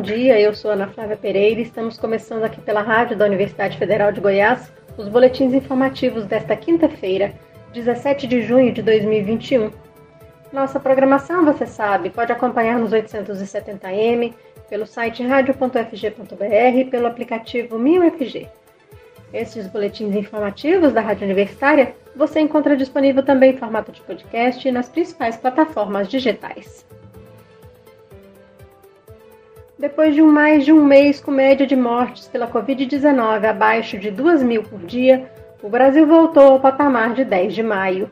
bom dia. Eu sou Ana Flávia Pereira e estamos começando aqui pela rádio da Universidade Federal de Goiás os boletins informativos desta quinta-feira, 17 de junho de 2021. Nossa programação, você sabe, pode acompanhar nos 870m, pelo site radio.fg.br e pelo aplicativo MinUFG. Estes boletins informativos da Rádio Universitária você encontra disponível também em formato de podcast nas principais plataformas digitais. Depois de mais de um mês com média de mortes pela Covid-19 abaixo de 2 mil por dia, o Brasil voltou ao patamar de 10 de maio.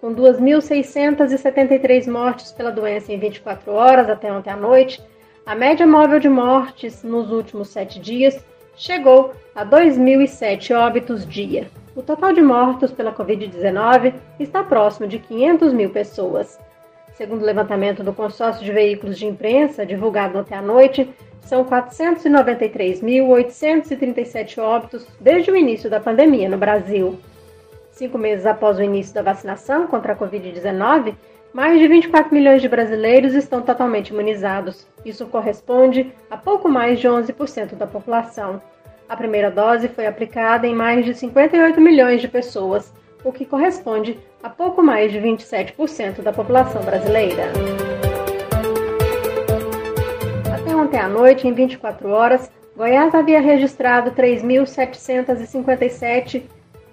Com 2.673 mortes pela doença em 24 horas até ontem à noite, a média móvel de mortes nos últimos sete dias chegou a 2.007 óbitos dia. O total de mortos pela Covid-19 está próximo de 500 mil pessoas. Segundo o levantamento do consórcio de veículos de imprensa, divulgado ontem à noite, são 493.837 óbitos desde o início da pandemia no Brasil. Cinco meses após o início da vacinação contra a Covid-19, mais de 24 milhões de brasileiros estão totalmente imunizados. Isso corresponde a pouco mais de 11% da população. A primeira dose foi aplicada em mais de 58 milhões de pessoas, o que corresponde a pouco mais de 27% da população brasileira. Até ontem à noite, em 24 horas, Goiás havia registrado 3.757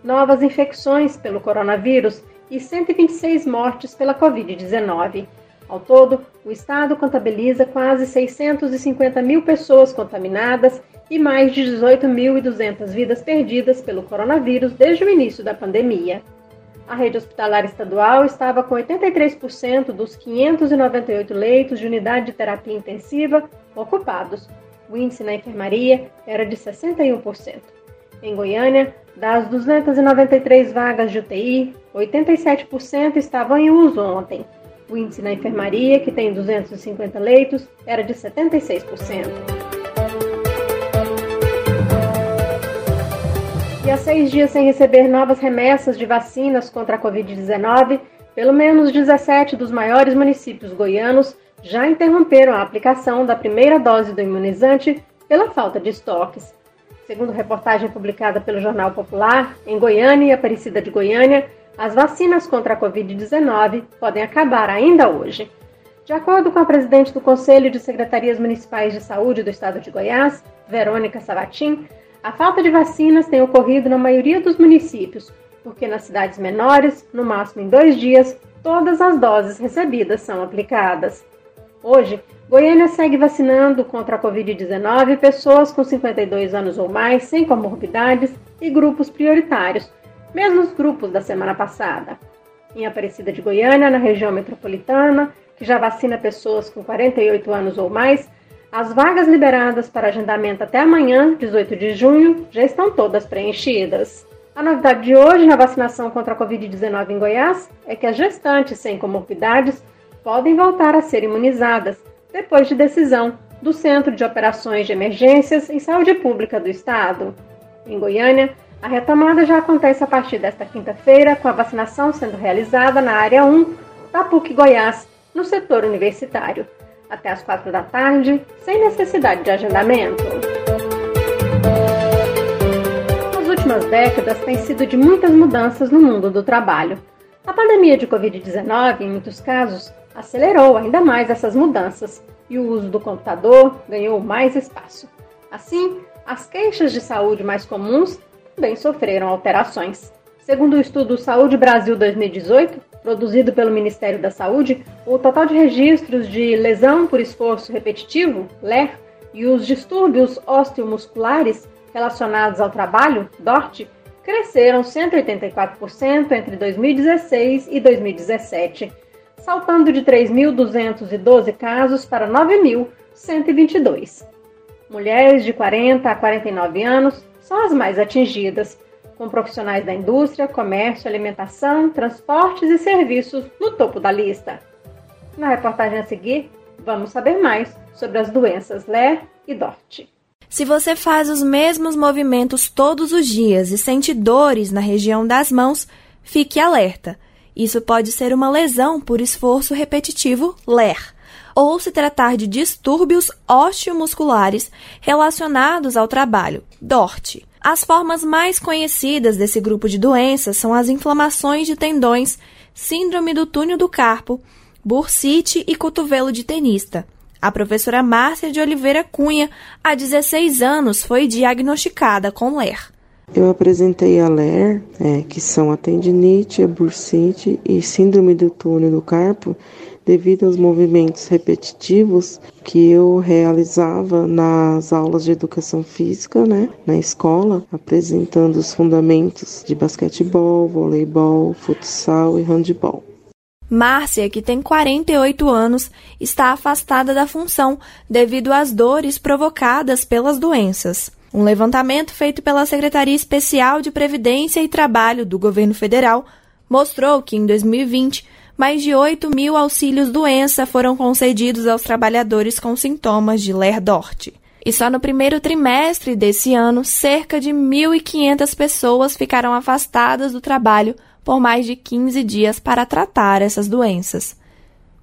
novas infecções pelo coronavírus e 126 mortes pela Covid-19. Ao todo, o estado contabiliza quase 650 mil pessoas contaminadas e mais de 18.200 vidas perdidas pelo coronavírus desde o início da pandemia. A rede hospitalar estadual estava com 83% dos 598 leitos de unidade de terapia intensiva ocupados. O índice na enfermaria era de 61%. Em Goiânia, das 293 vagas de UTI, 87% estavam em uso ontem. O índice na enfermaria, que tem 250 leitos, era de 76%. E há seis dias sem receber novas remessas de vacinas contra a Covid-19, pelo menos 17 dos maiores municípios goianos já interromperam a aplicação da primeira dose do imunizante pela falta de estoques. Segundo reportagem publicada pelo Jornal Popular, em Goiânia e Aparecida de Goiânia, as vacinas contra a Covid-19 podem acabar ainda hoje. De acordo com a presidente do Conselho de Secretarias Municipais de Saúde do Estado de Goiás, Verônica Savatin, a falta de vacinas tem ocorrido na maioria dos municípios, porque nas cidades menores, no máximo em dois dias, todas as doses recebidas são aplicadas. Hoje, Goiânia segue vacinando contra a Covid-19 pessoas com 52 anos ou mais, sem comorbidades e grupos prioritários, mesmo os grupos da semana passada. Em Aparecida de Goiânia, na região metropolitana, que já vacina pessoas com 48 anos ou mais, as vagas liberadas para agendamento até amanhã, 18 de junho, já estão todas preenchidas. A novidade de hoje na vacinação contra a Covid-19 em Goiás é que as gestantes sem comorbidades podem voltar a ser imunizadas, depois de decisão do Centro de Operações de Emergências em Saúde Pública do Estado. Em Goiânia, a retomada já acontece a partir desta quinta-feira, com a vacinação sendo realizada na área 1 da PUC Goiás, no setor universitário até as quatro da tarde, sem necessidade de agendamento. As últimas décadas têm sido de muitas mudanças no mundo do trabalho. A pandemia de Covid-19, em muitos casos, acelerou ainda mais essas mudanças e o uso do computador ganhou mais espaço. Assim, as queixas de saúde mais comuns também sofreram alterações. Segundo o estudo Saúde Brasil 2018, produzido pelo Ministério da Saúde, o total de registros de lesão por esforço repetitivo, LER, e os distúrbios osteomusculares relacionados ao trabalho, DORT, cresceram 184% entre 2016 e 2017, saltando de 3.212 casos para 9.122. Mulheres de 40 a 49 anos são as mais atingidas, com profissionais da indústria, comércio, alimentação, transportes e serviços no topo da lista. Na reportagem a seguir, vamos saber mais sobre as doenças LER e DORT. Se você faz os mesmos movimentos todos os dias e sente dores na região das mãos, fique alerta. Isso pode ser uma lesão por esforço repetitivo LER. ou se tratar de distúrbios osteomusculares relacionados ao trabalho, DORT. As formas mais conhecidas desse grupo de doenças são as inflamações de tendões, síndrome do túnel do carpo, bursite e cotovelo de tenista. A professora Márcia de Oliveira Cunha, há 16 anos, foi diagnosticada com LER. Eu apresentei a LER, é, que são a tendinite, a bursite e síndrome do túnel do carpo, devido aos movimentos repetitivos que eu realizava nas aulas de educação física, né, na escola, apresentando os fundamentos de basquetebol, voleibol, futsal e handebol. Márcia, que tem 48 anos, está afastada da função devido às dores provocadas pelas doenças. Um levantamento feito pela Secretaria Especial de Previdência e Trabalho do governo federal mostrou que, em 2020, mais de 8 mil auxílios doença foram concedidos aos trabalhadores com sintomas de LER-DORT. E só no primeiro trimestre desse ano, cerca de 1.500 pessoas ficaram afastadas do trabalho por mais de 15 dias para tratar essas doenças.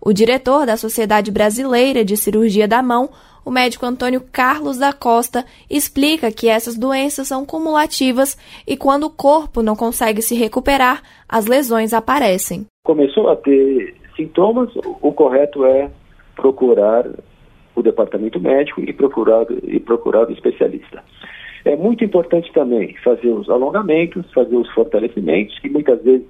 O diretor da Sociedade Brasileira de Cirurgia da Mão, o médico Antônio Carlos da Costa explica que essas doenças são cumulativas e quando o corpo não consegue se recuperar, as lesões aparecem. Começou a ter sintomas, o correto é procurar o departamento médico e procurar, e procurar o especialista. É muito importante também fazer os alongamentos, fazer os fortalecimentos, que muitas vezes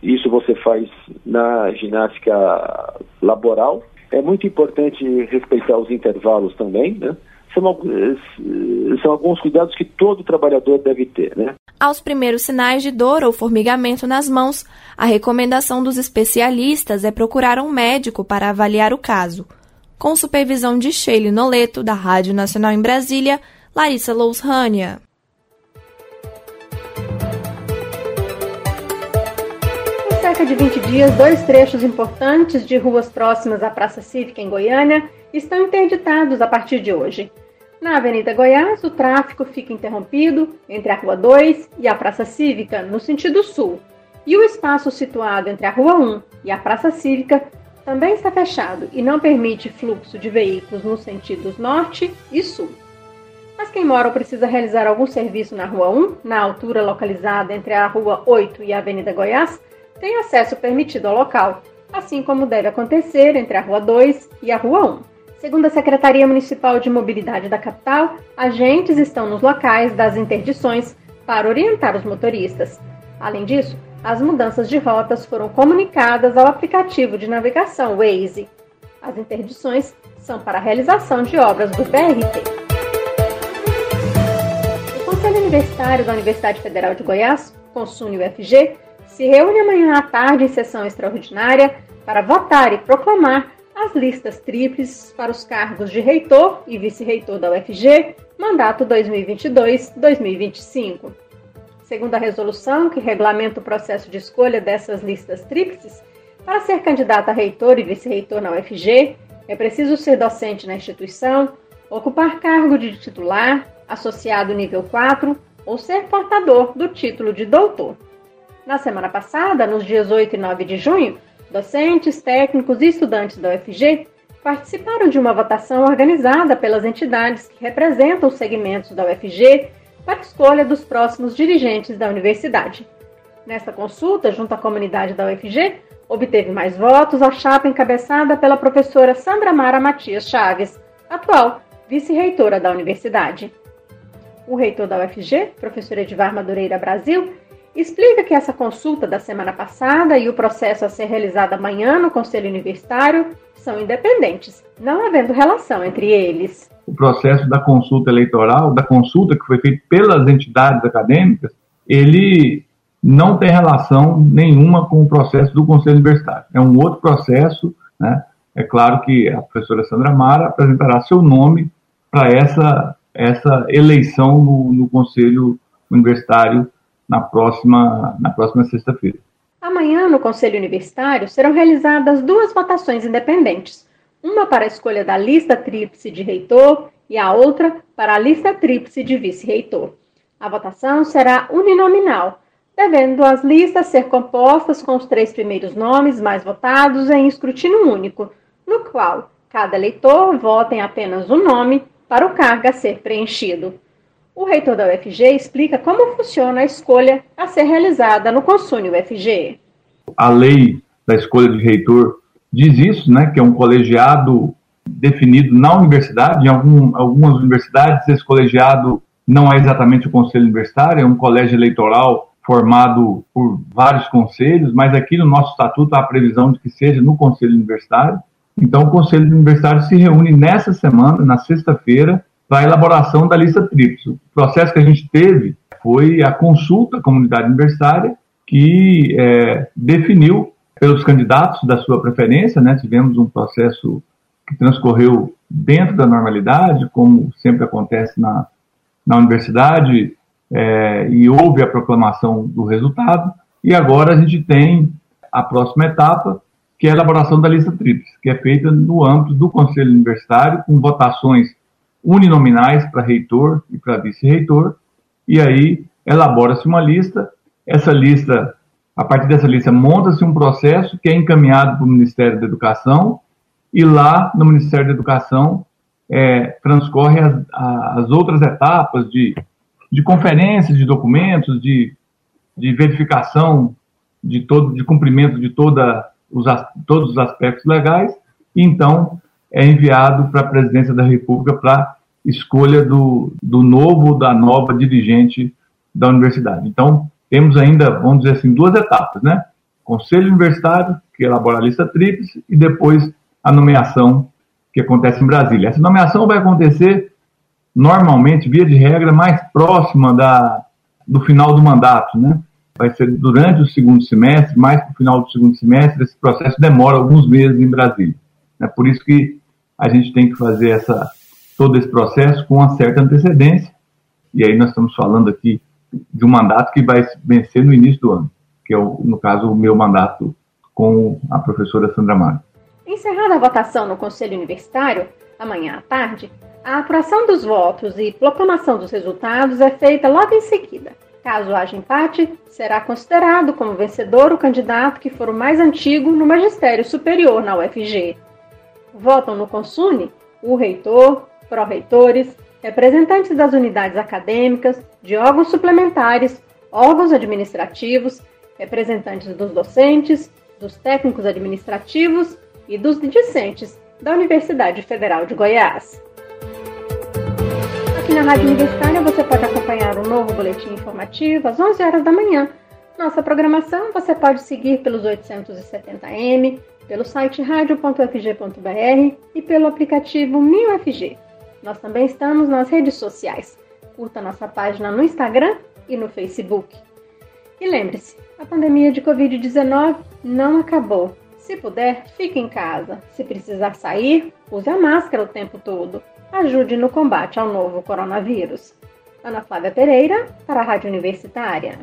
isso você faz na ginástica laboral, é muito importante respeitar os intervalos também, né? São, eh, são alguns cuidados que todo trabalhador deve ter, né? Aos primeiros sinais de dor ou formigamento nas mãos, a recomendação dos especialistas é procurar um médico para avaliar o caso. Com supervisão de Sheila Noleto, da Rádio Nacional em Brasília, Larissa Loushania. cerca de 20 dias, dois trechos importantes de ruas próximas à Praça Cívica em Goiânia estão interditados a partir de hoje. Na Avenida Goiás, o tráfego fica interrompido entre a Rua 2 e a Praça Cívica no sentido sul, e o espaço situado entre a Rua 1 e a Praça Cívica também está fechado e não permite fluxo de veículos nos sentidos norte e sul. Mas quem mora ou precisa realizar algum serviço na Rua 1, na altura localizada entre a Rua 8 e a Avenida Goiás, tem acesso permitido ao local, assim como deve acontecer entre a Rua 2 e a Rua 1. Segundo a Secretaria Municipal de Mobilidade da capital, agentes estão nos locais das interdições para orientar os motoristas. Além disso, as mudanças de rotas foram comunicadas ao aplicativo de navegação Waze. As interdições são para a realização de obras do BRT. O Conselho Universitário da Universidade Federal de Goiás, Consune UFG, se reúne amanhã à tarde em sessão extraordinária para votar e proclamar as listas tríplices para os cargos de reitor e vice-reitor da UFG, mandato 2022-2025. Segundo a resolução que regulamenta o processo de escolha dessas listas tríplices, para ser candidato a reitor e vice-reitor na UFG, é preciso ser docente na instituição, ocupar cargo de titular, associado nível 4 ou ser portador do título de doutor. Na semana passada, nos dias 8 e 9 de junho, docentes, técnicos e estudantes da UFG participaram de uma votação organizada pelas entidades que representam os segmentos da UFG para escolha dos próximos dirigentes da universidade. Nesta consulta, junto à comunidade da UFG, obteve mais votos a chapa encabeçada pela professora Sandra Mara Matias Chaves, atual vice-reitora da universidade. O reitor da UFG, professor Edvar Madureira Brasil, explica que essa consulta da semana passada e o processo a ser realizado amanhã no Conselho Universitário são independentes, não havendo relação entre eles. O processo da consulta eleitoral, da consulta que foi feita pelas entidades acadêmicas, ele não tem relação nenhuma com o processo do Conselho Universitário. É um outro processo, né? É claro que a professora Sandra Mara apresentará seu nome para essa, essa eleição no, no Conselho Universitário na próxima, na próxima sexta-feira. Amanhã, no Conselho Universitário, serão realizadas duas votações independentes: uma para a escolha da lista tríplice de reitor e a outra para a lista tríplice de vice-reitor. A votação será uninominal, devendo as listas ser compostas com os três primeiros nomes mais votados em escrutínio único, no qual Cada eleitor vota em apenas um nome para o cargo a ser preenchido. O reitor da UFG explica como funciona a escolha a ser realizada no Consune UFG. A lei da escolha de reitor diz isso, né, que é um colegiado definido na universidade. Em algum, algumas universidades, esse colegiado não é exatamente o conselho universitário, é um colégio eleitoral formado por vários conselhos, mas aqui no nosso estatuto há a previsão de que seja no conselho universitário. Então, o conselho universitário se reúne nessa semana, na sexta-feira, para a elaboração da lista tríplice. O processo que a gente teve foi a consulta à comunidade universitária, que é, definiu pelos candidatos da sua preferência, né? Tivemos um processo que transcorreu dentro da normalidade, como sempre acontece na, na universidade, é, e houve a proclamação do resultado, e agora a gente tem a próxima etapa, que é a elaboração da lista tríplice, que é feita no âmbito do Conselho Universitário, com votações uninominais para reitor e para vice-reitor, e aí elabora-se uma lista. Essa lista, a partir dessa lista, monta-se um processo que é encaminhado para o Ministério da Educação, e lá no Ministério da Educação é, transcorre as, as, outras etapas de, de conferências de documentos, de, de verificação de todo de cumprimento de toda os, todos os aspectos legais, e então é enviado para a presidência da República para escolha do, do novo, da nova dirigente da universidade. Então, temos ainda, vamos dizer assim, duas etapas, né? Conselho Universitário, que elabora a lista tríplice, e depois a nomeação que acontece em Brasília. Essa nomeação vai acontecer, normalmente, via de regra, mais próxima da, do final do mandato, né? Vai ser durante o segundo semestre, mais para o final do segundo semestre, esse processo demora alguns meses em Brasília. É por isso que a gente tem que fazer essa, todo esse processo com uma certa antecedência. E aí nós estamos falando aqui de um mandato que vai vencer no início do ano, que é, o, no caso, o meu mandato com a professora Sandra Mário. Encerrada a votação no Conselho Universitário, amanhã à tarde, a apuração dos votos e proclamação dos resultados é feita logo em seguida. Caso haja empate, será considerado como vencedor o candidato que for o mais antigo no magistério superior na UFG. Votam no Consune o reitor, pró-reitores, representantes das unidades acadêmicas, de órgãos suplementares, órgãos administrativos, representantes dos docentes, dos técnicos administrativos e dos discentes da Universidade Federal de Goiás. Aqui na Rádio Universitária você pode acompanhar o novo boletim informativo às 11 horas da manhã. Nossa programação você pode seguir pelos 870m, pelo site radio.fg.br e pelo aplicativo MinUFG. Nós também estamos nas redes sociais. Curta nossa página no Instagram e no Facebook. E lembre-se, a pandemia de Covid-19 não acabou. Se puder, fique em casa. Se precisar sair, use a máscara o tempo todo. Ajude no combate ao novo coronavírus. Ana Flávia Pereira, para a Rádio Universitária.